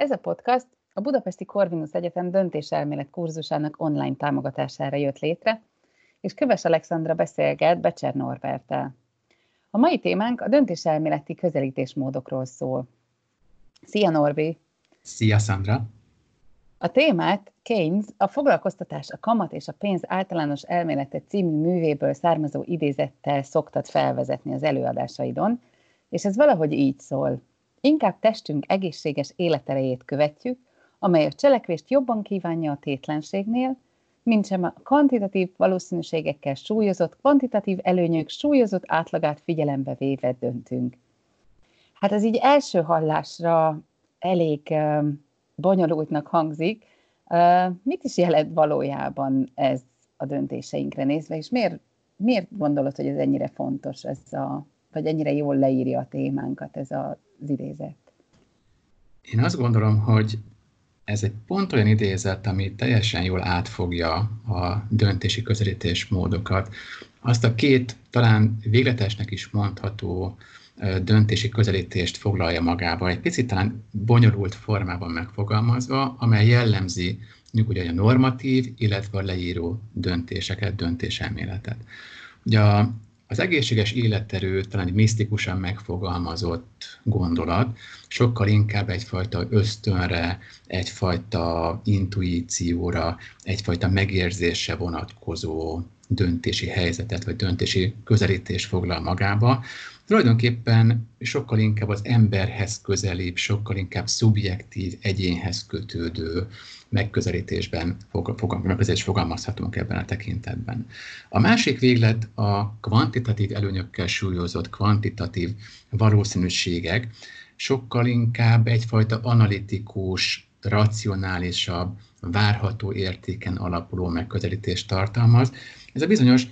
Ez a podcast a Budapesti Corvinus Egyetem döntéselmélet kurzusának online támogatására jött létre, és Köves Alexandra beszélget Becser Norbertel. A mai témánk a döntéselméleti közelítésmódokról szól. Szia Norbi! Szia Sandra! A témát Keynes a Foglalkoztatás, a Kamat és a Pénz általános elmélete című művéből származó idézettel szoktad felvezetni az előadásaidon, és ez valahogy így szól. Inkább testünk egészséges életerejét követjük, amely a cselekvést jobban kívánja a tétlenségnél, mint sem a kvantitatív valószínűségekkel súlyozott, kvantitatív előnyök súlyozott átlagát figyelembe véve döntünk. Hát ez így első hallásra elég bonyolultnak hangzik. Mit is jelent valójában ez a döntéseinkre nézve, és miért, miért gondolod, hogy ez ennyire fontos, ez a, vagy ennyire jól leírja a témánkat ez az idézet? Én azt gondolom, hogy ez egy pont olyan idézet, ami teljesen jól átfogja a döntési közelítés módokat. Azt a két talán végletesnek is mondható döntési közelítést foglalja magába, egy picit talán bonyolult formában megfogalmazva, amely jellemzi nyugodj a normatív, illetve a leíró döntéseket, döntéselméletet. Ugye az egészséges életerő talán egy misztikusan megfogalmazott gondolat, sokkal inkább egyfajta ösztönre, egyfajta intuícióra, egyfajta megérzésre vonatkozó döntési helyzetet, vagy döntési közelítés foglal magába, tulajdonképpen sokkal inkább az emberhez közelibb, sokkal inkább szubjektív, egyénhez kötődő megközelítésben megközelítés fogalmazhatunk ebben a tekintetben. A másik véglet a kvantitatív előnyökkel súlyozott kvantitatív valószínűségek, sokkal inkább egyfajta analitikus, racionálisabb, várható értéken alapuló megközelítést tartalmaz. Ez a bizonyos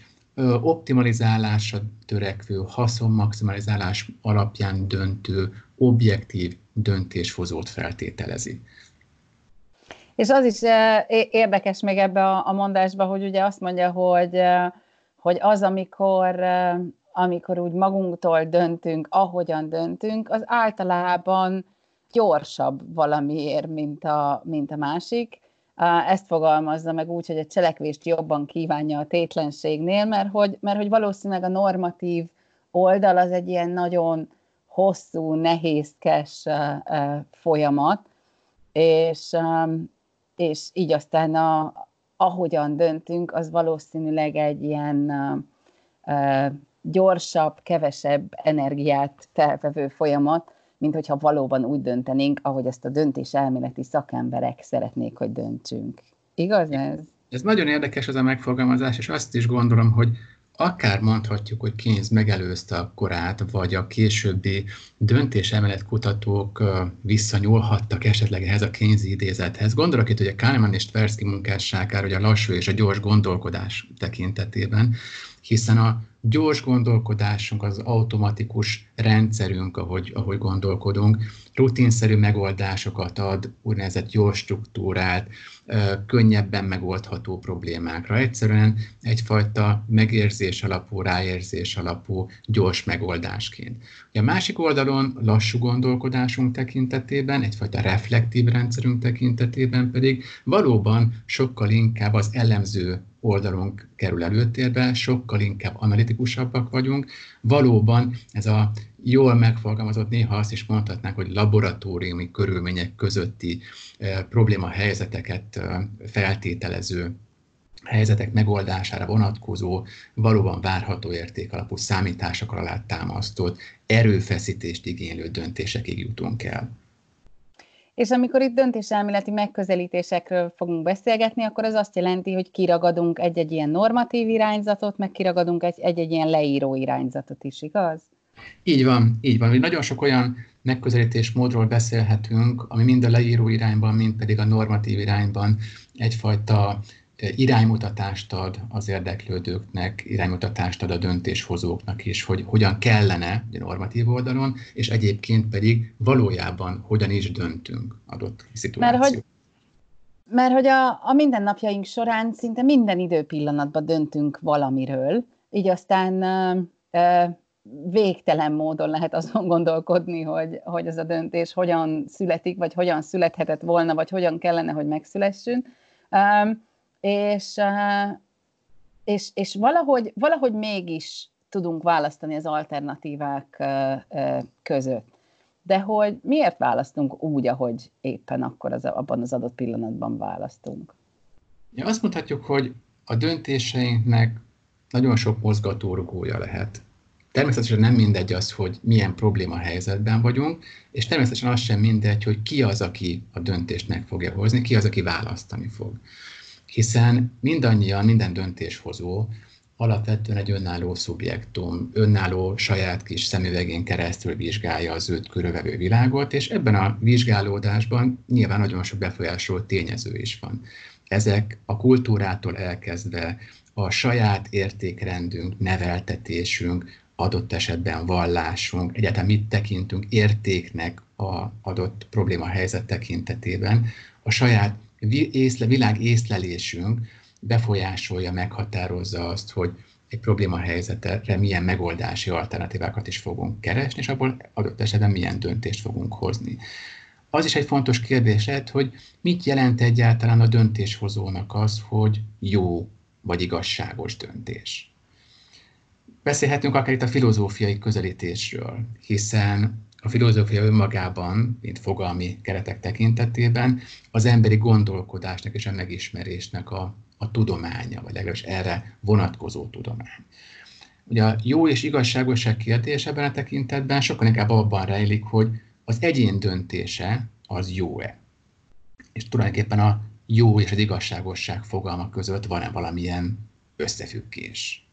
optimalizálásra törekvő, haszonmaximalizálás alapján döntő, objektív döntéshozót feltételezi. És az is érdekes még ebbe a mondásba, hogy ugye azt mondja, hogy, hogy az, amikor, amikor úgy magunktól döntünk, ahogyan döntünk, az általában gyorsabb valamiért, mint a, mint a másik ezt fogalmazza meg úgy, hogy a cselekvést jobban kívánja a tétlenségnél, mert hogy, mert hogy valószínűleg a normatív oldal az egy ilyen nagyon hosszú, nehézkes folyamat, és, és így aztán a, ahogyan döntünk, az valószínűleg egy ilyen gyorsabb, kevesebb energiát felvevő folyamat, mint hogyha valóban úgy döntenénk, ahogy ezt a döntés elméleti szakemberek szeretnék, hogy döntsünk. Igaz ez? Ez nagyon érdekes az a megfogalmazás, és azt is gondolom, hogy akár mondhatjuk, hogy Keynes megelőzte a korát, vagy a későbbi döntés emelet kutatók visszanyúlhattak esetleg ehhez a Keynes idézethez. Gondolok itt hogy a Kahneman és Tversky munkásságára, hogy a lassú és a gyors gondolkodás tekintetében, hiszen a gyors gondolkodásunk, az automatikus rendszerünk, ahogy, ahogy gondolkodunk, rutinszerű megoldásokat ad, úgynevezett gyors struktúrát, könnyebben megoldható problémákra. Egyszerűen egyfajta megérzés alapú, ráérzés alapú, gyors megoldásként. A másik oldalon lassú gondolkodásunk tekintetében, egyfajta reflektív rendszerünk tekintetében pedig valóban sokkal inkább az elemző oldalunk kerül előtérbe, sokkal inkább analitikusabbak vagyunk. Valóban ez a jól megfogalmazott, néha azt is mondhatnánk, hogy laboratóriumi körülmények közötti e, probléma helyzeteket feltételező helyzetek megoldására vonatkozó, valóban várható érték alapú számítások alá támasztott, erőfeszítést igénylő döntésekig jutunk el. És amikor itt döntéselméleti megközelítésekről fogunk beszélgetni, akkor az azt jelenti, hogy kiragadunk egy-egy ilyen normatív irányzatot, meg kiragadunk egy-egy ilyen leíró irányzatot is, igaz? Így van, így van. Nagyon sok olyan megközelítés módról beszélhetünk, ami mind a leíró irányban, mind pedig a normatív irányban egyfajta iránymutatást ad az érdeklődőknek, iránymutatást ad a döntéshozóknak is, hogy hogyan kellene a normatív oldalon, és egyébként pedig valójában hogyan is döntünk adott szituációban. Mert hogy, mert hogy a, a mindennapjaink során szinte minden időpillanatban döntünk valamiről, így aztán végtelen módon lehet azon gondolkodni, hogy, hogy ez a döntés hogyan születik, vagy hogyan születhetett volna, vagy hogyan kellene, hogy megszülessünk. Um, és, uh, és, és valahogy, valahogy mégis tudunk választani az alternatívák uh, uh, között. De hogy miért választunk úgy, ahogy éppen akkor az, abban az adott pillanatban választunk? Ja, azt mondhatjuk, hogy a döntéseinknek nagyon sok mozgatórugója lehet. Természetesen nem mindegy az, hogy milyen probléma helyzetben vagyunk, és természetesen az sem mindegy, hogy ki az, aki a döntést meg fogja hozni, ki az, aki választani fog. Hiszen mindannyian, minden döntéshozó alapvetően egy önálló szubjektum, önálló saját kis szemüvegén keresztül vizsgálja az őt körülvevő világot, és ebben a vizsgálódásban nyilván nagyon sok befolyásoló tényező is van. Ezek a kultúrától elkezdve a saját értékrendünk, neveltetésünk, adott esetben vallásunk, egyáltalán mit tekintünk értéknek a adott probléma helyzet tekintetében, a saját észle, világ észlelésünk befolyásolja, meghatározza azt, hogy egy probléma helyzetre milyen megoldási alternatívákat is fogunk keresni, és abból adott esetben milyen döntést fogunk hozni. Az is egy fontos kérdés lehet, hogy mit jelent egyáltalán a döntéshozónak az, hogy jó vagy igazságos döntés. Beszélhetünk akár itt a filozófiai közelítésről, hiszen a filozófia önmagában, mint fogalmi keretek tekintetében, az emberi gondolkodásnak és a megismerésnek a, a tudománya, vagy legalábbis erre vonatkozó tudomány. Ugye a jó és igazságosság kérdés ebben a tekintetben sokkal inkább abban rejlik, hogy az egyén döntése az jó-e. És tulajdonképpen a jó és az igazságosság fogalma között van-e valamilyen összefüggés.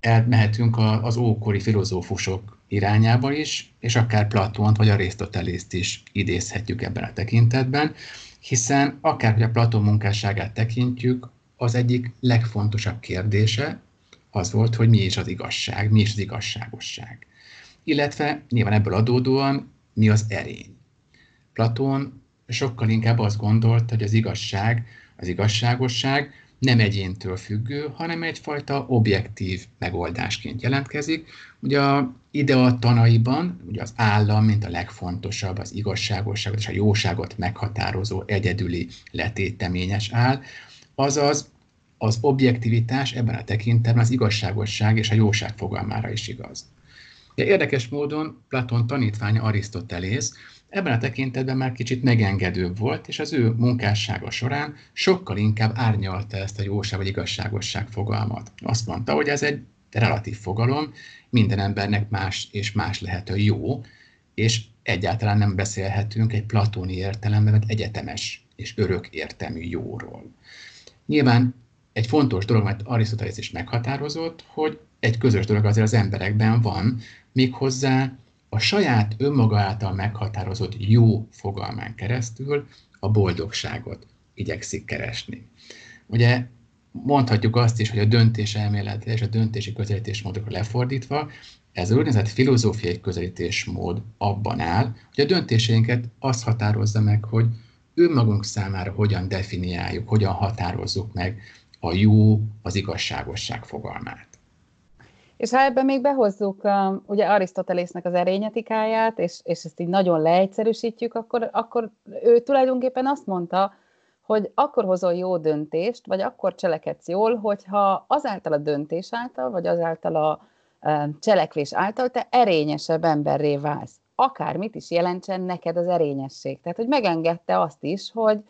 Elmehetünk az ókori filozófusok irányába is, és akár Platont vagy Arisztotelészt is idézhetjük ebben a tekintetben, hiszen akár, a Platon munkásságát tekintjük, az egyik legfontosabb kérdése az volt, hogy mi is az igazság, mi is az igazságosság. Illetve nyilván ebből adódóan mi az erény. Platón sokkal inkább azt gondolta, hogy az igazság, az igazságosság nem egyéntől függő, hanem egyfajta objektív megoldásként jelentkezik. Ugye a idea tanaiban ugye az állam, mint a legfontosabb, az igazságosságot és a jóságot meghatározó egyedüli letéteményes áll, azaz az objektivitás ebben a tekintetben az igazságosság és a jóság fogalmára is igaz. De érdekes módon Platon tanítványa Arisztotelész ebben a tekintetben már kicsit megengedőbb volt, és az ő munkássága során sokkal inkább árnyalta ezt a jóság vagy igazságosság fogalmat. Azt mondta, hogy ez egy relatív fogalom, minden embernek más és más lehet a jó, és egyáltalán nem beszélhetünk egy platóni értelemben, vagy egyetemes és örök értelmű jóról. Nyilván egy fontos dolog, mert Arisztotelész is meghatározott, hogy egy közös dolog azért az emberekben van, méghozzá a saját önmaga által meghatározott jó fogalmán keresztül a boldogságot igyekszik keresni. Ugye mondhatjuk azt is, hogy a döntés elmélete és a döntési közelítésmódok lefordítva, ez a úgynevezett filozófiai közelítésmód abban áll, hogy a döntéseinket azt határozza meg, hogy önmagunk számára hogyan definiáljuk, hogyan határozzuk meg a jó, az igazságosság fogalmát. És ha ebben még behozzuk um, ugye Arisztotelésznek az erényetikáját, és, és ezt így nagyon leegyszerűsítjük, akkor, akkor ő tulajdonképpen azt mondta, hogy akkor hozol jó döntést, vagy akkor cselekedsz jól, hogyha azáltal a döntés által, vagy azáltal a um, cselekvés által te erényesebb emberré válsz. Akármit is jelentsen neked az erényesség. Tehát, hogy megengedte azt is, hogy,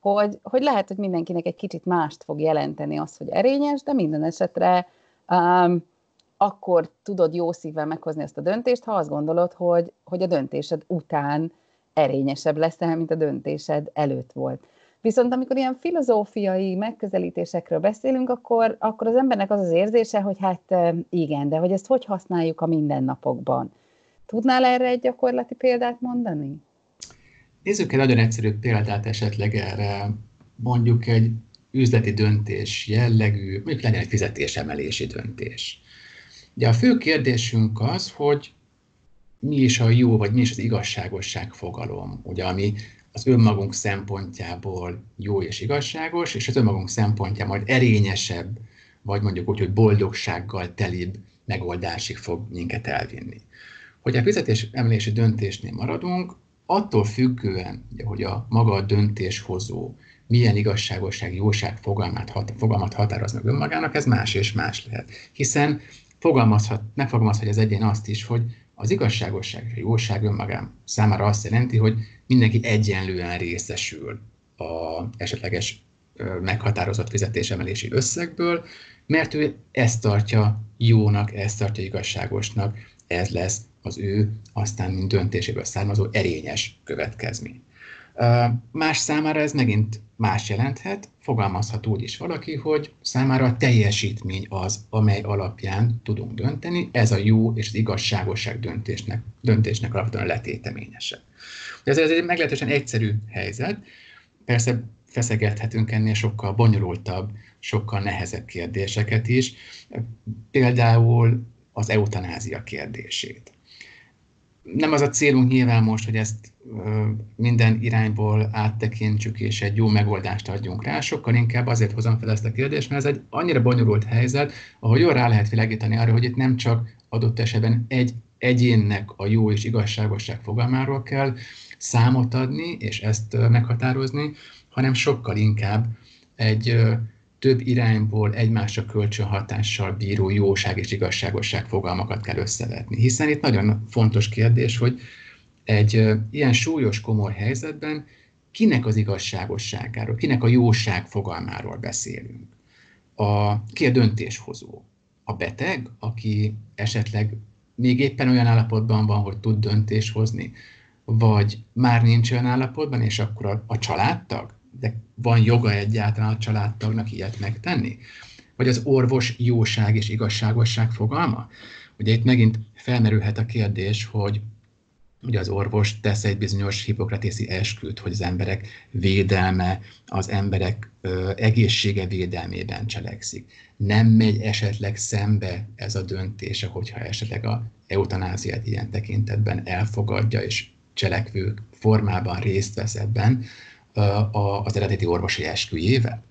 hogy, hogy lehet, hogy mindenkinek egy kicsit mást fog jelenteni az, hogy erényes, de minden esetre um, akkor tudod jó szívvel meghozni ezt a döntést, ha azt gondolod, hogy, hogy a döntésed után erényesebb leszel, mint a döntésed előtt volt. Viszont amikor ilyen filozófiai megközelítésekről beszélünk, akkor, akkor az embernek az az érzése, hogy hát igen, de hogy ezt hogy használjuk a mindennapokban. Tudnál erre egy gyakorlati példát mondani? Nézzük egy nagyon egyszerű példát esetleg erre, mondjuk egy üzleti döntés jellegű, mondjuk legyen egy fizetésemelési döntés. Ugye a fő kérdésünk az, hogy mi is a jó, vagy mi is az igazságosság fogalom, ugye, ami az önmagunk szempontjából jó és igazságos, és az önmagunk szempontjából majd erényesebb, vagy mondjuk úgy, hogy boldogsággal telibb megoldásig fog minket elvinni. Hogy a fizetés emelési döntésnél maradunk, attól függően, hogy a maga a döntéshozó milyen igazságosság, jóság fogalmát, fogalmat határoz meg önmagának, ez más és más lehet. Hiszen fogalmazhat, megfogalmazhat az egyén azt is, hogy az igazságosság és a jóság önmagán számára azt jelenti, hogy mindenki egyenlően részesül a esetleges meghatározott fizetésemelési összegből, mert ő ezt tartja jónak, ezt tartja igazságosnak, ez lesz az ő aztán mint döntéséből származó erényes következmény. Más számára ez megint más jelenthet, fogalmazhat úgy is valaki, hogy számára a teljesítmény az, amely alapján tudunk dönteni, ez a jó és az igazságosság döntésnek, döntésnek alapvetően letéteményese. Ez, ez egy meglehetősen egyszerű helyzet, persze feszegethetünk ennél sokkal bonyolultabb, sokkal nehezebb kérdéseket is, például az eutanázia kérdését. Nem az a célunk nyilván most, hogy ezt minden irányból áttekintsük és egy jó megoldást adjunk rá, sokkal inkább azért hozom fel ezt a kérdést, mert ez egy annyira bonyolult helyzet, ahol jól rá lehet világítani arra, hogy itt nem csak adott esetben egy egyénnek a jó és igazságosság fogalmáról kell számot adni, és ezt meghatározni, hanem sokkal inkább egy több irányból egymásra kölcsönhatással bíró jóság és igazságosság fogalmakat kell összevetni. Hiszen itt nagyon fontos kérdés, hogy egy ilyen súlyos, komoly helyzetben kinek az igazságosságáról, kinek a jóság fogalmáról beszélünk. A, ki a döntéshozó? A beteg, aki esetleg még éppen olyan állapotban van, hogy tud döntés hozni, vagy már nincs olyan állapotban, és akkor a, a családtag, de van joga egyáltalán a családtagnak ilyet megtenni? Vagy az orvos jóság és igazságosság fogalma? Ugye itt megint felmerülhet a kérdés, hogy ugye az orvos tesz egy bizonyos hipokratészi esküt, hogy az emberek védelme, az emberek ö, egészsége védelmében cselekszik. Nem megy esetleg szembe ez a döntése, hogyha esetleg a eutanáziát ilyen tekintetben elfogadja és cselekvő formában részt vesz ebben, az eredeti orvosi esküjével.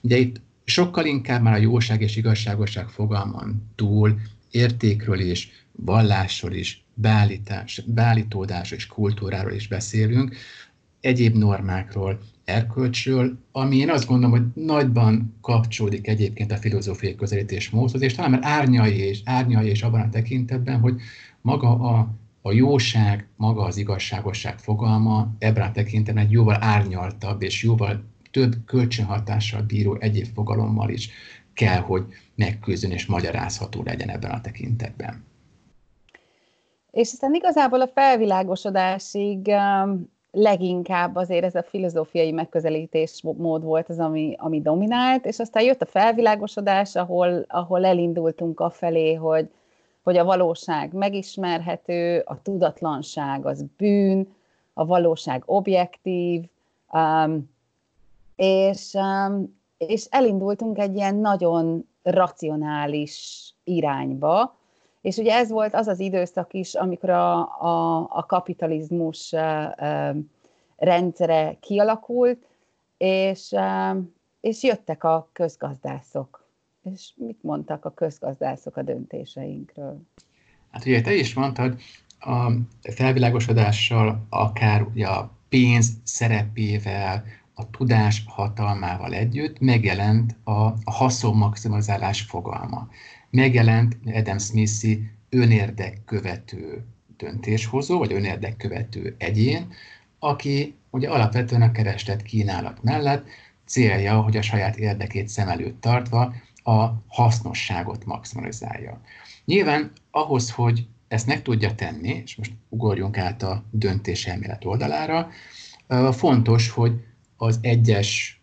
Ugye itt sokkal inkább már a jóság és igazságosság fogalman túl értékről is, vallásról is, beállítás, beállítódásról és kultúráról is beszélünk, egyéb normákról, erkölcsről, ami én azt gondolom, hogy nagyban kapcsolódik egyébként a filozófiai közelítés módhoz, és talán már árnyai és, árnyai és abban a tekintetben, hogy maga a a jóság, maga az igazságosság fogalma ebben a tekintetben egy jóval árnyaltabb és jóval több kölcsönhatással bíró egyéb fogalommal is kell, hogy megküzdön és magyarázható legyen ebben a tekintetben. És aztán igazából a felvilágosodásig um, leginkább azért ez a filozófiai megközelítés mód volt az, ami, ami dominált, és aztán jött a felvilágosodás, ahol, ahol elindultunk afelé, hogy hogy a valóság megismerhető, a tudatlanság az bűn, a valóság objektív, um, és, um, és elindultunk egy ilyen nagyon racionális irányba, és ugye ez volt az az időszak is, amikor a, a, a kapitalizmus rendszere kialakult, és, és jöttek a közgazdászok és mit mondtak a közgazdászok a döntéseinkről? Hát ugye te is mondtad, a felvilágosodással, akár ugye a pénz szerepével, a tudás hatalmával együtt megjelent a, a haszonmaximalizálás fogalma. Megjelent Adam Smithy önérdek követő döntéshozó, vagy önérdek követő egyén, aki ugye alapvetően a kereslet kínálat mellett célja, hogy a saját érdekét szem előtt tartva a hasznosságot maximalizálja. Nyilván ahhoz, hogy ezt meg tudja tenni, és most ugorjunk át a döntéselmélet oldalára, fontos, hogy az egyes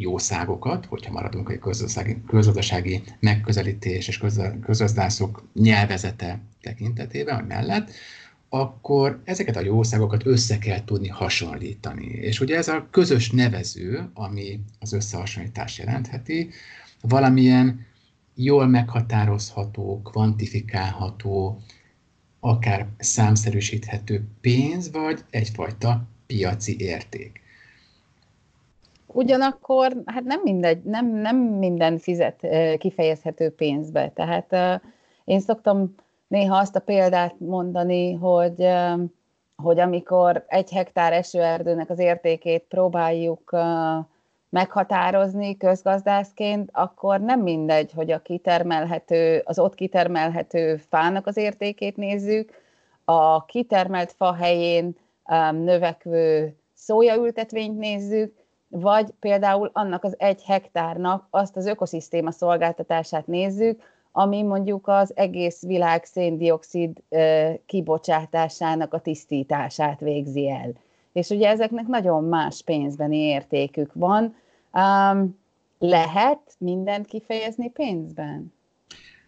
jószágokat, hogyha maradunk egy közgazdasági, közgazdasági megközelítés és közgazdászok nyelvezete tekintetében, mellett, akkor ezeket a jószágokat össze kell tudni hasonlítani. És ugye ez a közös nevező, ami az összehasonlítás jelentheti, valamilyen jól meghatározható, kvantifikálható, akár számszerűsíthető pénz, vagy egyfajta piaci érték. Ugyanakkor hát nem, mindegy, nem, nem minden fizet kifejezhető pénzbe. Tehát Én szoktam néha azt a példát mondani, hogy, hogy amikor egy hektár esőerdőnek az értékét próbáljuk meghatározni közgazdászként, akkor nem mindegy, hogy a kitermelhető, az ott kitermelhető fának az értékét nézzük, a kitermelt fa helyén növekvő szójaültetvényt nézzük, vagy például annak az egy hektárnak azt az ökoszisztéma szolgáltatását nézzük, ami mondjuk az egész világ széndiokszid kibocsátásának a tisztítását végzi el. És ugye ezeknek nagyon más pénzbeni értékük van. Um, lehet mindent kifejezni pénzben?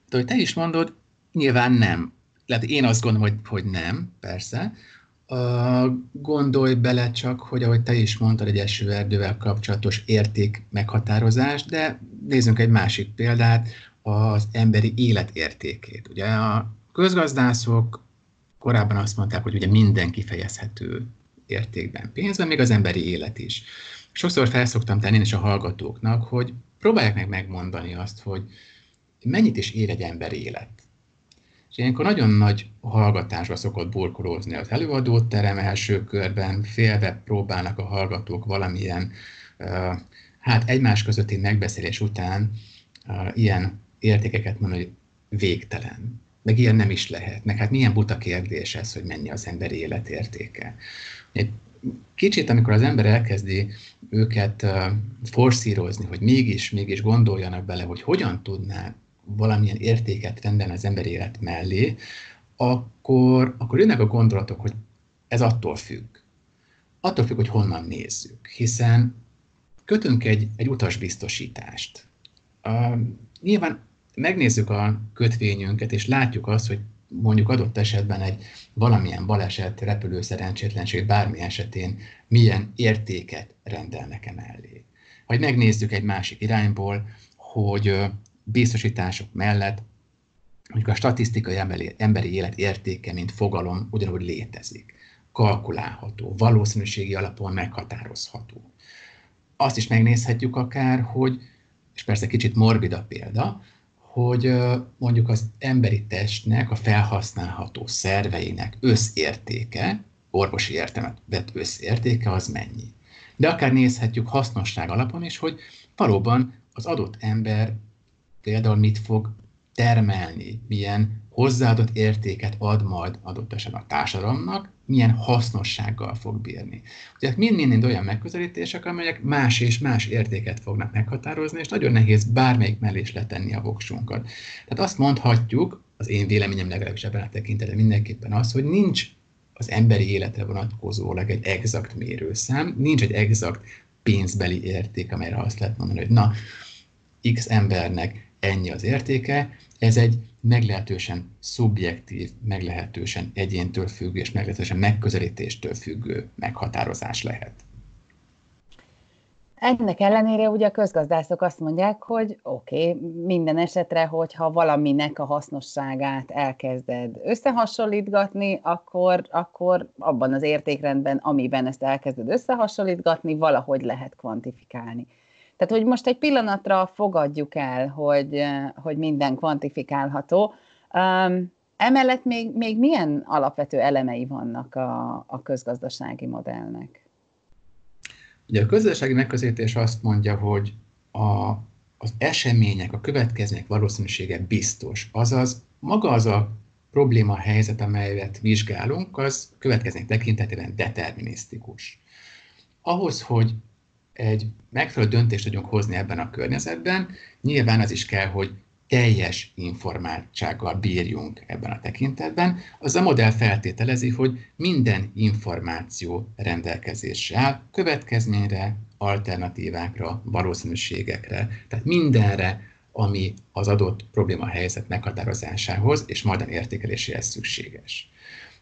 De hogy te is mondod, nyilván nem. Lehet, én azt gondolom, hogy, hogy nem, persze. Gondolj bele csak, hogy ahogy te is mondtad, egy esőerdővel kapcsolatos érték meghatározás, de nézzünk egy másik példát, az emberi élet értékét. Ugye a közgazdászok korábban azt mondták, hogy ugye minden kifejezhető értékben, pénzben, még az emberi élet is. Sokszor felszoktam tenni én is a hallgatóknak, hogy próbálják meg megmondani azt, hogy mennyit is ér egy emberi élet. És ilyenkor nagyon nagy hallgatásra szokott burkolózni az előadóterem első körben, félve próbálnak a hallgatók valamilyen, hát egymás közötti megbeszélés után ilyen értékeket mondani, hogy végtelen. Meg ilyen nem is lehet. Meg hát milyen buta kérdés ez, hogy mennyi az emberi élet értéke. Egy kicsit, amikor az ember elkezdi őket forszírozni, hogy mégis, mégis gondoljanak bele, hogy hogyan tudná valamilyen értéket rendelni az emberi élet mellé, akkor, akkor jönnek a gondolatok, hogy ez attól függ. Attól függ, hogy honnan nézzük, hiszen kötünk egy, egy utasbiztosítást. Uh, nyilván megnézzük a kötvényünket, és látjuk azt, hogy mondjuk adott esetben egy valamilyen baleset, repülőszerencsétlenség bármi esetén milyen értéket rendel nekem mellé. Vagy megnézzük egy másik irányból, hogy biztosítások mellett mondjuk a statisztikai emberi élet értéke, mint fogalom ugyanúgy létezik, kalkulálható, valószínűségi alapon meghatározható. Azt is megnézhetjük akár, hogy, és persze kicsit morbid a példa, hogy mondjuk az emberi testnek, a felhasználható szerveinek összértéke, orvosi értelmet vett összértéke az mennyi. De akár nézhetjük hasznosság alapon is, hogy valóban az adott ember például mit fog termelni, milyen hozzáadott értéket ad majd adott esetben a társadalomnak, milyen hasznossággal fog bírni. Ugye mind-mind olyan megközelítések, amelyek más és más értéket fognak meghatározni, és nagyon nehéz bármelyik mellé is letenni a voksunkat. Tehát azt mondhatjuk, az én véleményem legalábbis ebben a tekintetben mindenképpen az, hogy nincs az emberi életre vonatkozólag egy exakt mérőszám, nincs egy exakt pénzbeli érték, amelyre azt lehet mondani, hogy na, X embernek ennyi az értéke, ez egy meglehetősen szubjektív, meglehetősen egyéntől függő és meglehetősen megközelítéstől függő meghatározás lehet. Ennek ellenére ugye a közgazdászok azt mondják, hogy oké, okay, minden esetre, hogyha valaminek a hasznosságát elkezded összehasonlítgatni, akkor, akkor abban az értékrendben, amiben ezt elkezded összehasonlítgatni, valahogy lehet kvantifikálni. Tehát, hogy most egy pillanatra fogadjuk el, hogy, hogy minden kvantifikálható. Um, emellett még, még milyen alapvető elemei vannak a, a közgazdasági modellnek? Ugye a közgazdasági megközelítés azt mondja, hogy a, az események, a következmények valószínűsége biztos. Azaz maga az a probléma helyzet, amelyet vizsgálunk, az következmények tekintetében determinisztikus. Ahhoz, hogy egy megfelelő döntést tudjunk hozni ebben a környezetben, nyilván az is kell, hogy teljes informáltsággal bírjunk ebben a tekintetben. Az a modell feltételezi, hogy minden információ rendelkezésre áll, következményre, alternatívákra, valószínűségekre, tehát mindenre, ami az adott probléma helyzet meghatározásához és majd értékeléséhez szükséges.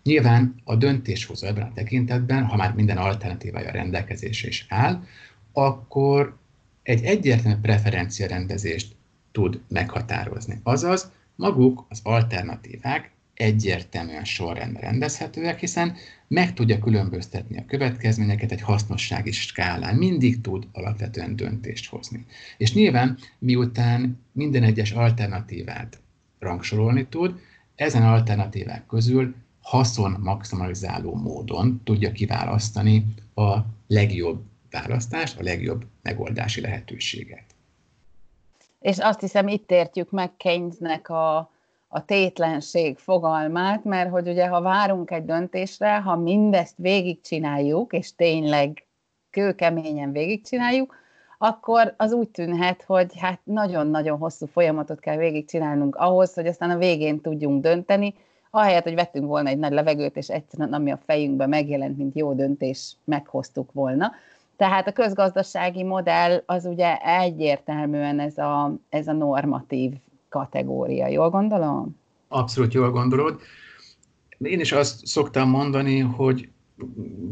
Nyilván a döntéshozó ebben a tekintetben, ha már minden alternatívája rendelkezésre is áll, akkor egy egyértelmű preferencia rendezést tud meghatározni. Azaz, maguk az alternatívák egyértelműen sorrendben rendezhetőek, hiszen meg tudja különböztetni a következményeket egy hasznossági skálán, mindig tud alapvetően döntést hozni. És nyilván, miután minden egyes alternatívát rangsorolni tud, ezen alternatívák közül haszon maximalizáló módon tudja kiválasztani a legjobb választást, a legjobb megoldási lehetőséget. És azt hiszem, itt értjük meg Keynesnek a, a tétlenség fogalmát, mert hogy ugye, ha várunk egy döntésre, ha mindezt végigcsináljuk, és tényleg kőkeményen végigcsináljuk, akkor az úgy tűnhet, hogy hát nagyon-nagyon hosszú folyamatot kell végigcsinálnunk ahhoz, hogy aztán a végén tudjunk dönteni, ahelyett, hogy vettünk volna egy nagy levegőt, és egyszerűen ami a fejünkben megjelent, mint jó döntés, meghoztuk volna. Tehát a közgazdasági modell az ugye egyértelműen ez a, ez a normatív kategória. Jól gondolom? Abszolút jól gondolod. Én is azt szoktam mondani, hogy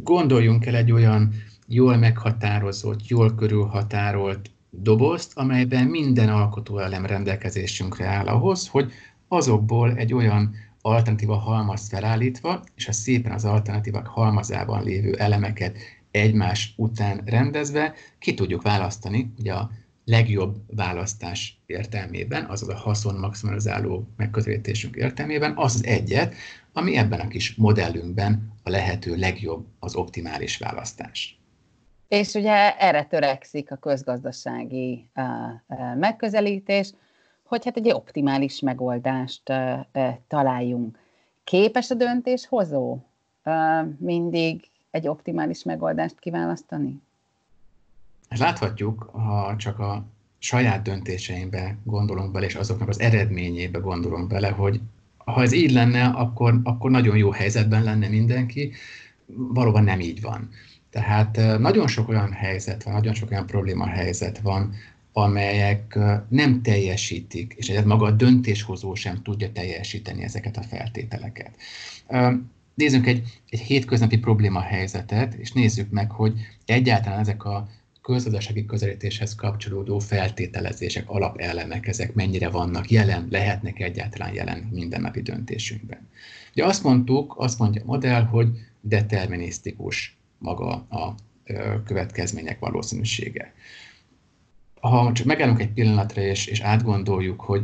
gondoljunk el egy olyan jól meghatározott, jól körülhatárolt dobozt, amelyben minden alkotóelem rendelkezésünkre áll ahhoz, hogy azokból egy olyan alternatíva halmaz felállítva, és a szépen az alternatívak halmazában lévő elemeket egymás után rendezve ki tudjuk választani ugye a legjobb választás értelmében, azaz a haszon maximalizáló megközelítésünk értelmében, az az egyet, ami ebben a kis modellünkben a lehető legjobb, az optimális választás. És ugye erre törekszik a közgazdasági megközelítés, hogy hát egy optimális megoldást találjunk. Képes a döntéshozó mindig egy optimális megoldást kiválasztani? Láthatjuk, ha csak a saját döntéseimbe gondolunk bele, és azoknak az eredményébe gondolunk bele, hogy ha ez így lenne, akkor, akkor nagyon jó helyzetben lenne mindenki. Valóban nem így van. Tehát nagyon sok olyan helyzet van, nagyon sok olyan probléma helyzet van, amelyek nem teljesítik, és egyet maga a döntéshozó sem tudja teljesíteni ezeket a feltételeket. Nézzünk egy, egy hétköznapi probléma helyzetet, és nézzük meg, hogy egyáltalán ezek a közgazdasági közelítéshez kapcsolódó feltételezések, alapelemek, ezek mennyire vannak jelen, lehetnek egyáltalán jelen mindennapi döntésünkben. Ugye azt mondtuk, azt mondja a modell, hogy determinisztikus maga a következmények valószínűsége. Ha csak megállunk egy pillanatra és, és átgondoljuk, hogy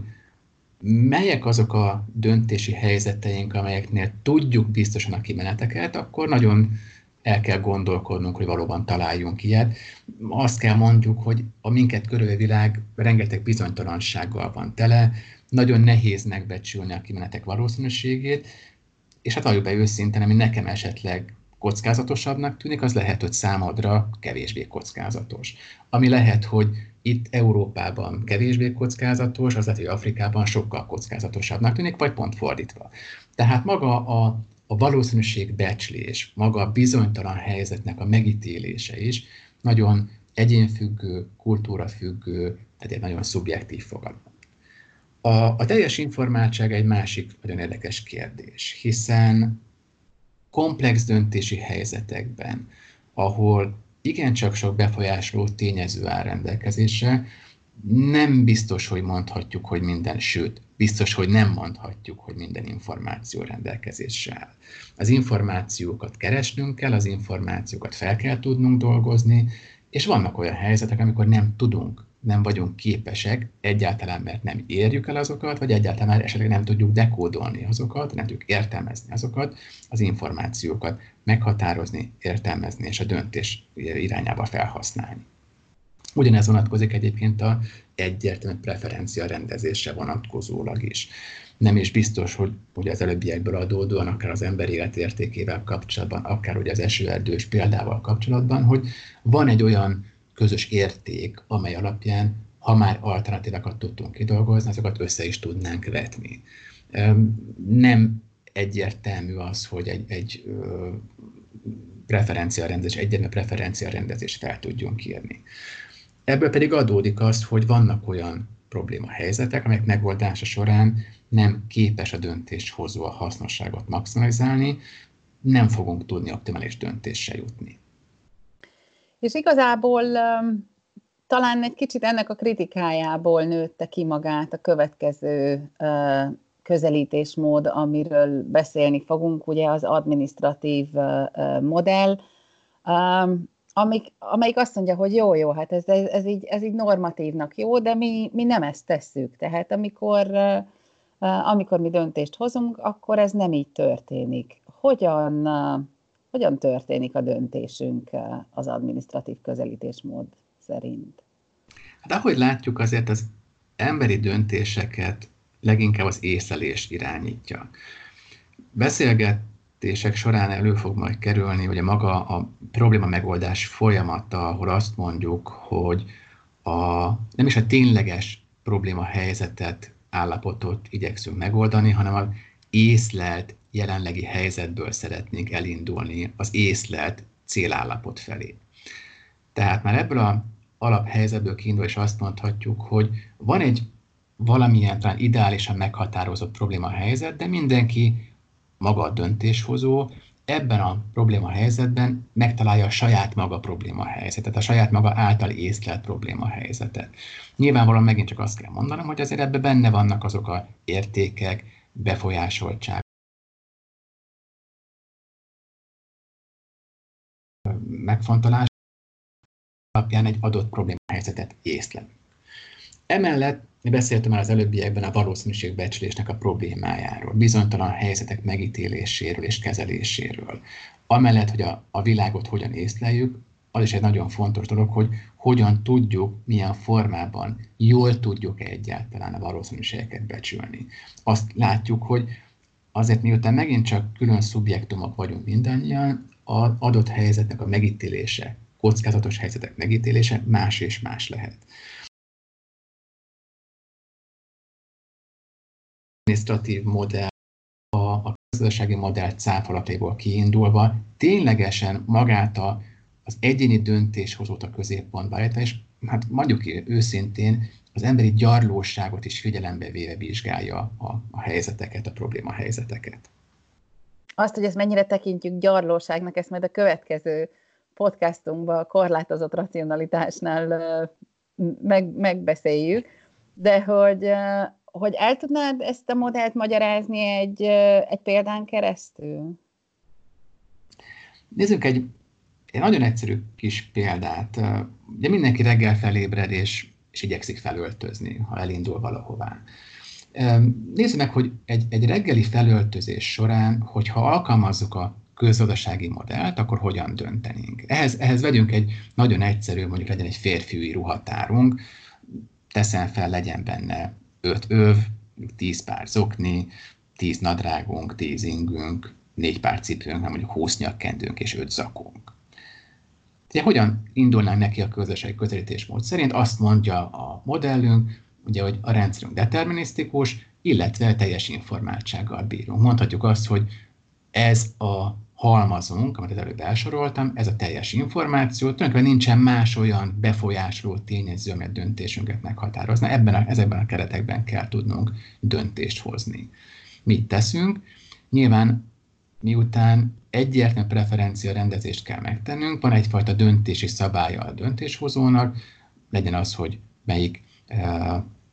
melyek azok a döntési helyzeteink, amelyeknél tudjuk biztosan a kimeneteket, akkor nagyon el kell gondolkodnunk, hogy valóban találjunk ilyet. Azt kell mondjuk, hogy a minket körülő világ rengeteg bizonytalansággal van tele, nagyon nehéz megbecsülni a kimenetek valószínűségét, és hát valljuk be őszintén, ami nekem esetleg kockázatosabbnak tűnik, az lehet, hogy számodra kevésbé kockázatos. Ami lehet, hogy itt Európában kevésbé kockázatos, az lehet, hogy Afrikában sokkal kockázatosabbnak tűnik, vagy pont fordítva. Tehát maga a, a valószínűség becslés, maga a bizonytalan helyzetnek a megítélése is nagyon egyénfüggő, kultúrafüggő, tehát egy nagyon szubjektív fogalom. A, a teljes informáltság egy másik nagyon érdekes kérdés, hiszen komplex döntési helyzetekben, ahol igencsak sok befolyásoló tényező áll rendelkezésre, nem biztos, hogy mondhatjuk, hogy minden, sőt, biztos, hogy nem mondhatjuk, hogy minden információ rendelkezésre áll. Az információkat keresnünk kell, az információkat fel kell tudnunk dolgozni, és vannak olyan helyzetek, amikor nem tudunk nem vagyunk képesek egyáltalán, mert nem érjük el azokat, vagy egyáltalán esetleg nem tudjuk dekódolni azokat, nem tudjuk értelmezni azokat, az információkat meghatározni, értelmezni és a döntés irányába felhasználni. Ugyanez vonatkozik egyébként a egyértelmű preferencia rendezésre vonatkozólag is. Nem is biztos, hogy, hogy az előbbiekből adódóan, akár az ember életértékével kapcsolatban, akár ugye az esőerdős példával kapcsolatban, hogy van egy olyan közös érték, amely alapján, ha már alternatívákat tudtunk kidolgozni, azokat össze is tudnánk vetni. Nem egyértelmű az, hogy egy, egy preferenciarendezés, egyenlő preferenciarendezést fel tudjunk írni. Ebből pedig adódik az, hogy vannak olyan probléma helyzetek, amelyek megoldása során nem képes a döntéshozó a hasznosságot maximalizálni, nem fogunk tudni optimális döntéssel jutni. És igazából talán egy kicsit ennek a kritikájából nőtte ki magát a következő közelítésmód, amiről beszélni fogunk, ugye az administratív modell, amik, amelyik azt mondja, hogy jó, jó, hát ez, ez, ez, így, ez így normatívnak jó, de mi, mi nem ezt tesszük. Tehát amikor amikor mi döntést hozunk, akkor ez nem így történik. Hogyan, hogyan történik a döntésünk az administratív közelítésmód szerint? Hát ahogy látjuk, azért az emberi döntéseket leginkább az észlelés irányítja. Beszélgetések során elő fog majd kerülni, hogy a maga a probléma megoldás folyamata, ahol azt mondjuk, hogy a, nem is a tényleges probléma helyzetet, állapotot igyekszünk megoldani, hanem az észlelt jelenlegi helyzetből szeretnénk elindulni az észlelt célállapot felé. Tehát már ebből a alaphelyzetből kiindul, és azt mondhatjuk, hogy van egy valamilyen talán ideálisan meghatározott probléma helyzet, de mindenki maga a döntéshozó ebben a probléma helyzetben megtalálja a saját maga probléma helyzetet, a saját maga által észlelt probléma helyzetet. Nyilvánvalóan megint csak azt kell mondanom, hogy azért ebben benne vannak azok a értékek, befolyásoltság, megfontolás alapján egy adott problémahelyzetet észlel. Emellett beszéltem már az előbbiekben a valószínűségbecslésnek a problémájáról, bizonytalan helyzetek megítéléséről és kezeléséről. Amellett, hogy a, a világot hogyan észleljük, az is egy nagyon fontos dolog, hogy hogyan tudjuk, milyen formában jól tudjuk -e egyáltalán a valószínűségeket becsülni. Azt látjuk, hogy azért miután megint csak külön szubjektumok vagyunk mindannyian, az adott helyzetnek a megítélése, kockázatos helyzetek megítélése más és más lehet. administratív modell, a, a gazdasági modell cáfalatéból kiindulva ténylegesen magát a, az egyéni döntéshozót a középpontba állítva, és hát mondjuk őszintén az emberi gyarlóságot is figyelembe véve vizsgálja a, a helyzeteket, a probléma helyzeteket. Azt, hogy ezt mennyire tekintjük gyarlóságnak, ezt majd a következő podcastunkban a korlátozott racionalitásnál meg, megbeszéljük, de hogy hogy el tudnád ezt a modellt magyarázni egy, egy példán keresztül? Nézzük egy, egy nagyon egyszerű kis példát. Ugye mindenki reggel felébred, és, és igyekszik felöltözni, ha elindul valahová. Nézzük meg, hogy egy, egy reggeli felöltözés során, hogyha alkalmazzuk a közgazdasági modellt, akkor hogyan döntenénk. Ehhez, ehhez vegyünk egy nagyon egyszerű, mondjuk legyen egy férfiúi ruhatárunk, teszem fel, legyen benne öt öv, tíz pár zokni, tíz nadrágunk, tíz ingünk, négy pár cipőnk, nem mondjuk húsz nyakkendőnk és öt zakunk. Ugye hogyan indulnánk neki a közösségi közelítésmód szerint? Azt mondja a modellünk, ugye, hogy a rendszerünk determinisztikus, illetve teljes informáltsággal bírunk. Mondhatjuk azt, hogy ez a halmazunk, amit az előbb elsoroltam, ez a teljes információ, tulajdonképpen nincsen más olyan befolyásoló tényező, ami a döntésünket meghatározna. Ebben a, ezekben a keretekben kell tudnunk döntést hozni. Mit teszünk? Nyilván miután egyértelmű preferencia rendezést kell megtennünk, van egyfajta döntési szabálya a döntéshozónak, legyen az, hogy melyik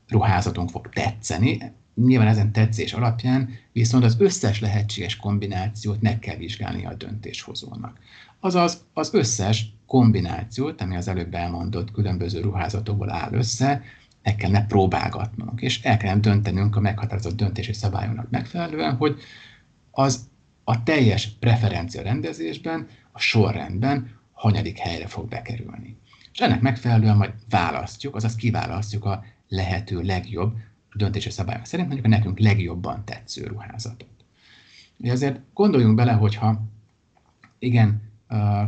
ruházatunk fog tetszeni, Nyilván ezen tetszés alapján viszont az összes lehetséges kombinációt meg kell vizsgálni a döntéshozónak. Azaz az összes kombinációt, ami az előbb elmondott különböző ruházatokból áll össze, meg kellene próbálgatnunk, és el kellene döntenünk a meghatározott döntési szabályoknak megfelelően, hogy az a teljes preferencia rendezésben, a sorrendben hanyadik helyre fog bekerülni. És ennek megfelelően majd választjuk, azaz kiválasztjuk a lehető legjobb döntési szabályok szerint mondjuk a nekünk legjobban tetsző ruházatot. Ugye azért gondoljunk bele, hogyha igen,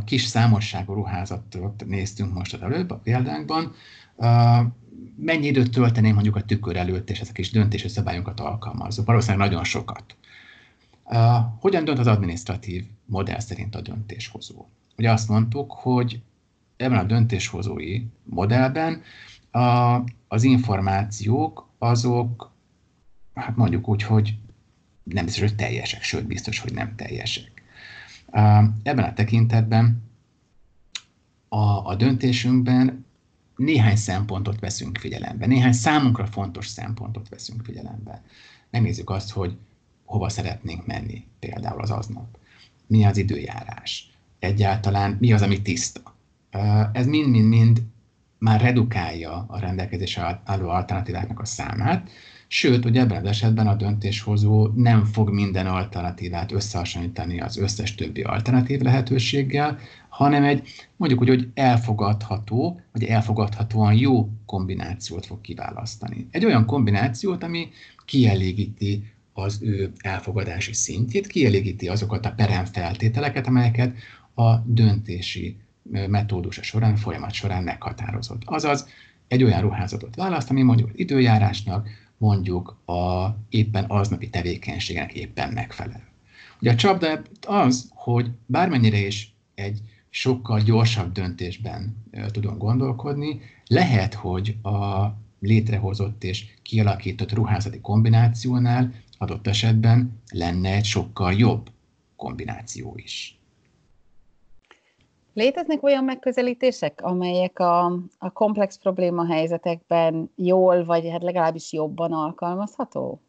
kis számosságú ruházatot néztünk most az előbb a példánkban, mennyi időt tölteném mondjuk a tükör előtt, és ezek is döntési szabályokat alkalmazok? Valószínűleg nagyon sokat. Hogyan dönt az administratív modell szerint a döntéshozó? Ugye azt mondtuk, hogy ebben a döntéshozói modellben a, az információk azok, hát mondjuk úgy, hogy nem biztos, hogy teljesek, sőt biztos, hogy nem teljesek. Ebben a tekintetben a, a döntésünkben néhány szempontot veszünk figyelembe, néhány számunkra fontos szempontot veszünk figyelembe. Megnézzük azt, hogy hova szeretnénk menni például az aznap. Mi az időjárás? Egyáltalán mi az, ami tiszta? Ez mind-mind-mind már redukálja a rendelkezésre álló alternatíváknak a számát, Sőt, hogy ebben az esetben a döntéshozó nem fog minden alternatívát összehasonlítani az összes többi alternatív lehetőséggel, hanem egy mondjuk úgy, hogy elfogadható, vagy elfogadhatóan jó kombinációt fog kiválasztani. Egy olyan kombinációt, ami kielégíti az ő elfogadási szintjét, kielégíti azokat a peremfeltételeket, amelyeket a döntési metódusa során, folyamat során meghatározott. Azaz egy olyan ruházatot választ, ami mondjuk az időjárásnak, mondjuk a éppen aznapi tevékenységnek éppen megfelel. Ugye a csapda az, hogy bármennyire is egy sokkal gyorsabb döntésben tudunk gondolkodni, lehet, hogy a létrehozott és kialakított ruházati kombinációnál adott esetben lenne egy sokkal jobb kombináció is. Léteznek olyan megközelítések, amelyek a, a komplex probléma helyzetekben jól, vagy hát legalábbis jobban alkalmazható?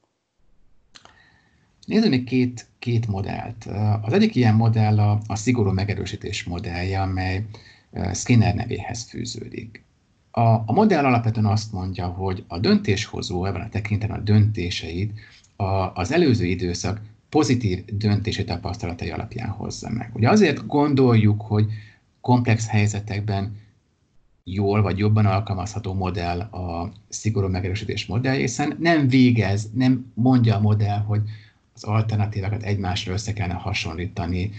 Nézzük még két, két modellt. Az egyik ilyen modell a, a szigorú megerősítés modellje, amely Skinner nevéhez fűződik. A, a modell alapvetően azt mondja, hogy a döntéshozó ebben a tekintetben a döntéseit a, az előző időszak pozitív döntési tapasztalatai alapján hozza meg. Ugye azért gondoljuk, hogy komplex helyzetekben jól vagy jobban alkalmazható modell a szigorú megerősítés modell, hiszen nem végez, nem mondja a modell, hogy az alternatívákat egymásra össze kellene hasonlítani,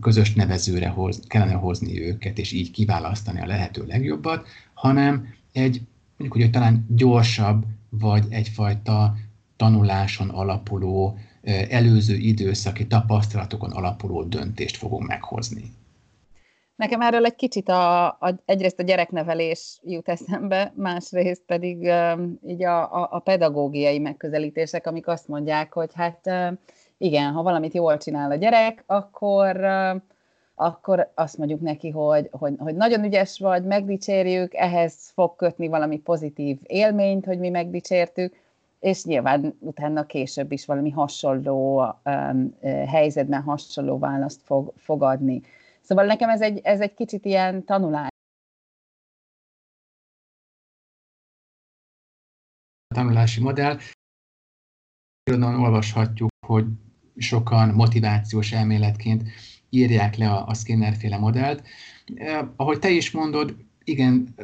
közös nevezőre hoz, kellene hozni őket, és így kiválasztani a lehető legjobbat, hanem egy, mondjuk, hogy talán gyorsabb, vagy egyfajta tanuláson alapuló, előző időszaki tapasztalatokon alapuló döntést fogunk meghozni. Nekem erről egy kicsit a, a, egyrészt a gyereknevelés jut eszembe, másrészt pedig uh, így a, a, a pedagógiai megközelítések, amik azt mondják, hogy hát uh, igen, ha valamit jól csinál a gyerek, akkor, uh, akkor azt mondjuk neki, hogy, hogy, hogy nagyon ügyes vagy, megdicsérjük, ehhez fog kötni valami pozitív élményt, hogy mi megdicsértük, és nyilván utána később is valami hasonló um, helyzetben hasonló választ fog, fog adni. Szóval nekem ez egy, ez egy kicsit ilyen tanulás. Tanulási modell. Irodalon olvashatjuk, hogy sokan motivációs elméletként írják le a, a Skinner-féle modellt. Eh, ahogy te is mondod, igen,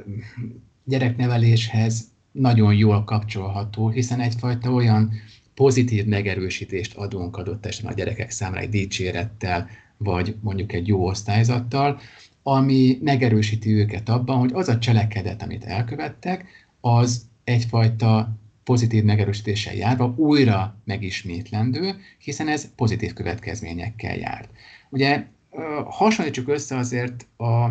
gyerekneveléshez nagyon jól kapcsolható, hiszen egyfajta olyan pozitív megerősítést adunk adott esetben a gyerekek számára egy dicsérettel, vagy mondjuk egy jó osztályzattal, ami megerősíti őket abban, hogy az a cselekedet, amit elkövettek, az egyfajta pozitív megerősítéssel járva újra megismétlendő, hiszen ez pozitív következményekkel járt. Ugye hasonlítsuk össze azért a,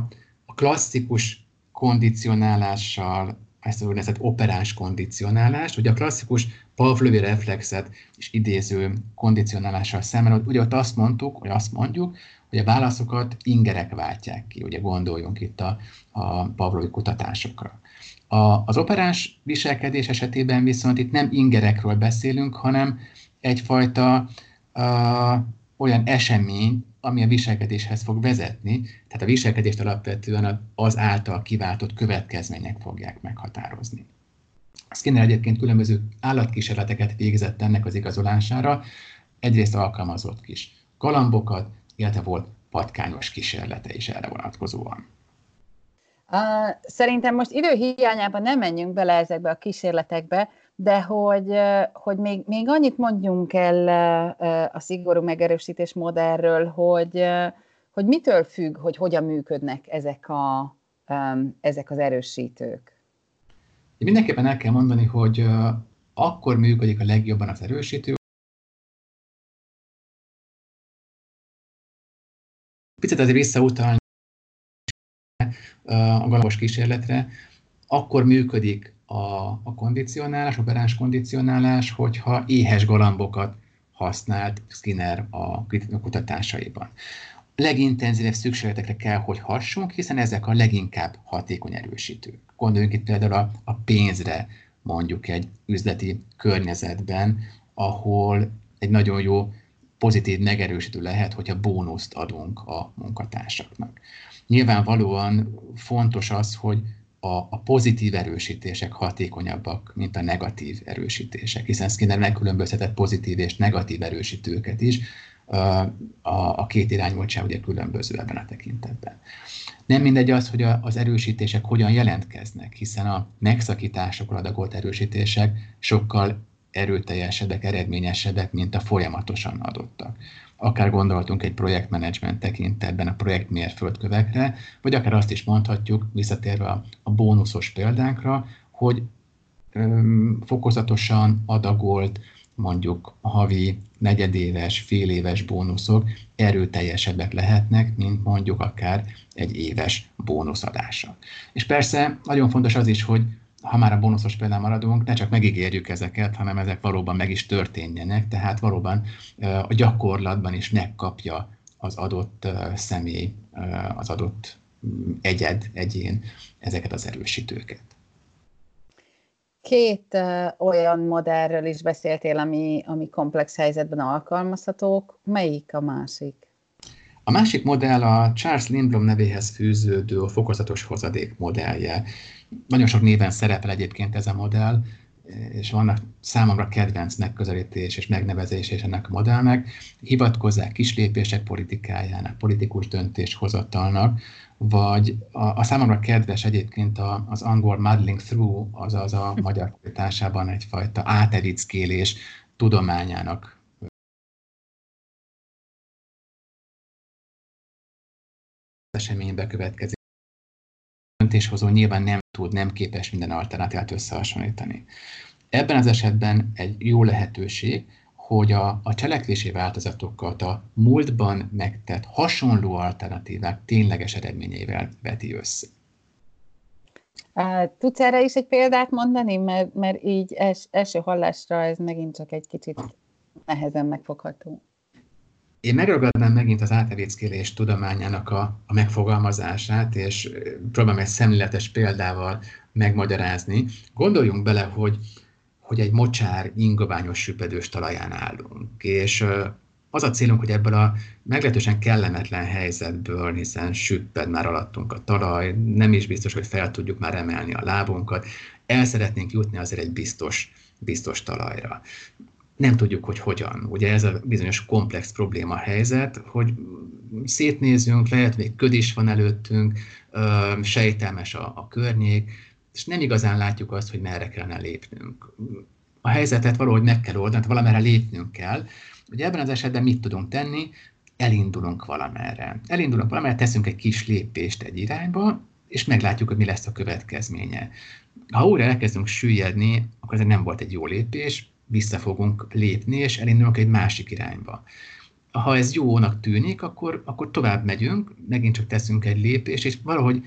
klasszikus kondicionálással, ezt a úgynevezett operáns kondicionálást, ugye a klasszikus Pavlovi reflexet is idéző kondicionálással szemben, ugye ott azt mondtuk, vagy azt mondjuk, hogy a válaszokat ingerek váltják ki, ugye gondoljunk itt a, a Pavlovi kutatásokra. A, az operáns viselkedés esetében viszont itt nem ingerekről beszélünk, hanem egyfajta uh, olyan esemény, ami a viselkedéshez fog vezetni, tehát a viselkedést alapvetően az által kiváltott következmények fogják meghatározni. Skinner egyébként különböző állatkísérleteket végzett ennek az igazolására, egyrészt alkalmazott kis galambokat, illetve volt patkányos kísérlete is erre vonatkozóan. Szerintem most idő hiányában nem menjünk bele ezekbe a kísérletekbe, de hogy, hogy még, még annyit mondjunk el a szigorú megerősítés modellről, hogy, hogy mitől függ, hogy hogyan működnek ezek, a, ezek az erősítők. Mindenképpen el kell mondani, hogy akkor működik a legjobban az erősítő, picit azért visszautalni a galambos kísérletre, akkor működik a, a kondicionálás, operáns kondicionálás, hogyha éhes galambokat használt Skinner a kutatásaiban. Legintenzívebb szükségletekre kell, hogy hassunk, hiszen ezek a leginkább hatékony erősítők. Gondoljunk itt például a, a pénzre, mondjuk egy üzleti környezetben, ahol egy nagyon jó pozitív megerősítő lehet, hogyha bónuszt adunk a munkatársaknak. Nyilvánvalóan fontos az, hogy a, a pozitív erősítések hatékonyabbak, mint a negatív erősítések, hiszen Skinner megkülönböztetett pozitív és negatív erősítőket is, a, a két irányultság ugye különböző ebben a tekintetben. Nem mindegy az, hogy a, az erősítések hogyan jelentkeznek, hiszen a megszakításokra adagolt erősítések sokkal erőteljesebbek, eredményesebbek, mint a folyamatosan adottak. Akár gondoltunk egy projektmenedzsment tekintetben a projekt mérföldkövekre, vagy akár azt is mondhatjuk, visszatérve a, a bónuszos példánkra, hogy öm, fokozatosan adagolt, mondjuk havi, negyedéves, féléves bónuszok erőteljesebbek lehetnek, mint mondjuk akár egy éves bónuszadása. És persze nagyon fontos az is, hogy ha már a bónuszos példán maradunk, ne csak megígérjük ezeket, hanem ezek valóban meg is történjenek, tehát valóban a gyakorlatban is megkapja az adott személy, az adott mm, egyed, egyén ezeket az erősítőket. Két uh, olyan modellről is beszéltél, ami, ami komplex helyzetben alkalmazhatók. Melyik a másik? A másik modell a Charles Lindblom nevéhez fűződő fokozatos hozadék modellje. Nagyon sok néven szerepel egyébként ez a modell, és vannak számomra kedvenc megközelítés és megnevezés és ennek a modellnek. Hivatkozzák kislépések politikájának, politikus döntéshozatalnak, vagy a, a számomra kedves egyébként a, az angol muddling through, azaz a magyar fordításában egyfajta átevickélés tudományának eseménybe következik. Döntéshozó nyilván nem tud, nem képes minden alternatívát összehasonlítani. Ebben az esetben egy jó lehetőség, hogy a, a cselekvési változatokat a múltban megtett hasonló alternatívák tényleges eredményeivel veti össze. Tudsz erre is egy példát mondani? Mert, mert így els, első hallásra ez megint csak egy kicsit nehezen megfogható. Én megragadnám megint az átevéckélés tudományának a, a megfogalmazását, és próbálom egy szemléletes példával megmagyarázni. Gondoljunk bele, hogy hogy egy mocsár, ingoványos süpedős talaján állunk. És az a célunk, hogy ebből a meglehetősen kellemetlen helyzetből, hiszen süpped már alattunk a talaj, nem is biztos, hogy fel tudjuk már emelni a lábunkat, el szeretnénk jutni azért egy biztos, biztos talajra. Nem tudjuk, hogy hogyan. Ugye ez a bizonyos komplex probléma helyzet, hogy szétnézünk, lehet még köd is van előttünk, sejtelmes a, a környék, és nem igazán látjuk azt, hogy merre kellene lépnünk. A helyzetet valahogy meg kell oldani, valamerre lépnünk kell. Ugye ebben az esetben mit tudunk tenni? Elindulunk valamerre. Elindulunk valamerre, teszünk egy kis lépést egy irányba, és meglátjuk, hogy mi lesz a következménye. Ha újra elkezdünk süllyedni, akkor ez nem volt egy jó lépés, vissza fogunk lépni, és elindulunk egy másik irányba. Ha ez jónak tűnik, akkor, akkor tovább megyünk, megint csak teszünk egy lépést, és valahogy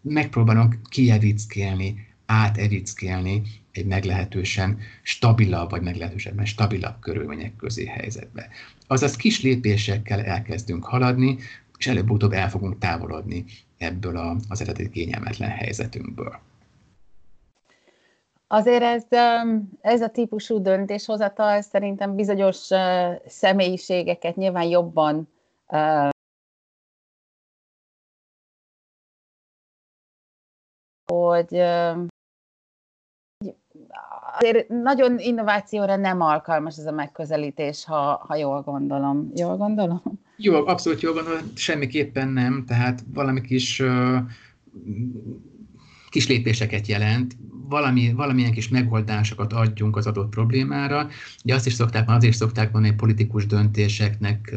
megpróbálunk kievickélni, átevickélni egy meglehetősen stabilabb, vagy meglehetősen stabilabb körülmények közé helyzetbe. Azaz kis lépésekkel elkezdünk haladni, és előbb-utóbb el fogunk távolodni ebből a, az eredeti kényelmetlen helyzetünkből. Azért ez, ez a típusú döntéshozatal szerintem bizonyos személyiségeket nyilván jobban hogy azért nagyon innovációra nem alkalmas ez a megközelítés, ha, ha jól gondolom. Jól gondolom? Jó, abszolút jól gondolom, semmiképpen nem, tehát valami kis kis lépéseket jelent, valami, valamilyen kis megoldásokat adjunk az adott problémára. Ugye azt is szokták, azért szokták mondani politikus döntéseknek,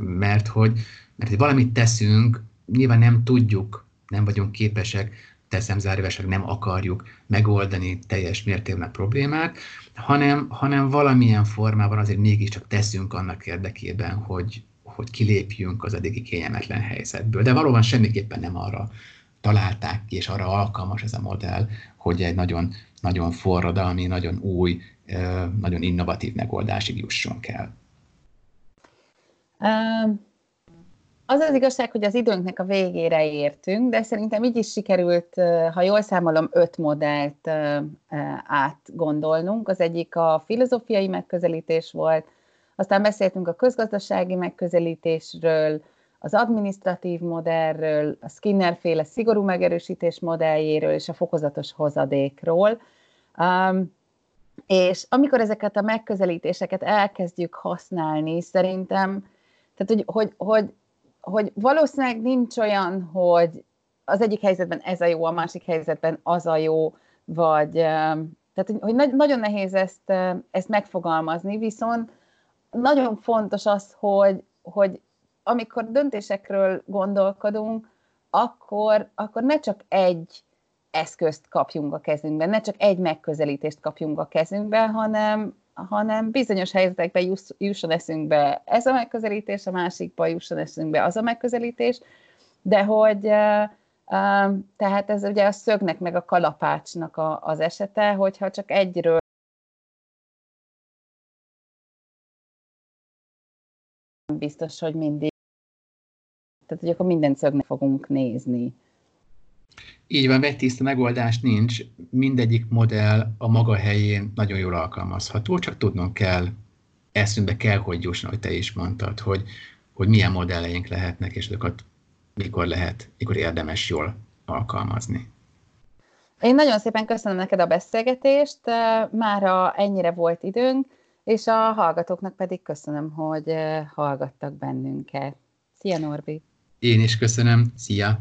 mert hogy, mert hogy valamit teszünk, nyilván nem tudjuk, nem vagyunk képesek teszem zárójelesen nem akarjuk megoldani teljes mértékben a problémát, hanem, hanem valamilyen formában azért mégiscsak teszünk annak érdekében, hogy, hogy kilépjünk az eddigi kényelmetlen helyzetből. De valóban semmiképpen nem arra találták ki, és arra alkalmas ez a modell, hogy egy nagyon, nagyon forradalmi, nagyon új, nagyon innovatív megoldásig jussunk el. Um az az igazság, hogy az időnknek a végére értünk, de szerintem így is sikerült, ha jól számolom, öt modellt átgondolnunk. Az egyik a filozófiai megközelítés volt, aztán beszéltünk a közgazdasági megközelítésről, az administratív modellről, a Skinner-féle szigorú megerősítés modelljéről és a fokozatos hozadékról. Um, és amikor ezeket a megközelítéseket elkezdjük használni, szerintem, tehát hogy, hogy, hogy, hogy valószínűleg nincs olyan, hogy az egyik helyzetben ez a jó, a másik helyzetben az a jó, vagy tehát, hogy nagyon nehéz ezt, ezt megfogalmazni, viszont nagyon fontos az, hogy, hogy amikor döntésekről gondolkodunk, akkor, akkor ne csak egy eszközt kapjunk a kezünkbe, ne csak egy megközelítést kapjunk a kezünkbe, hanem, hanem bizonyos helyzetekben jusson eszünkbe ez a megközelítés, a másikba jusson eszünkbe az a megközelítés, de hogy tehát ez ugye a szögnek meg a kalapácsnak a, az esete, hogyha csak egyről biztos, hogy mindig tehát, hogy akkor minden szögnek fogunk nézni. Így van, egy tiszta megoldás nincs, mindegyik modell a maga helyén nagyon jól alkalmazható, csak tudnunk kell, eszünkbe kell, hogy jusson, hogy te is mondtad, hogy, hogy milyen modelleink lehetnek, és azokat mikor lehet, mikor érdemes jól alkalmazni. Én nagyon szépen köszönöm neked a beszélgetést, mára ennyire volt időnk, és a hallgatóknak pedig köszönöm, hogy hallgattak bennünket. Szia Norbi! Én is köszönöm, szia!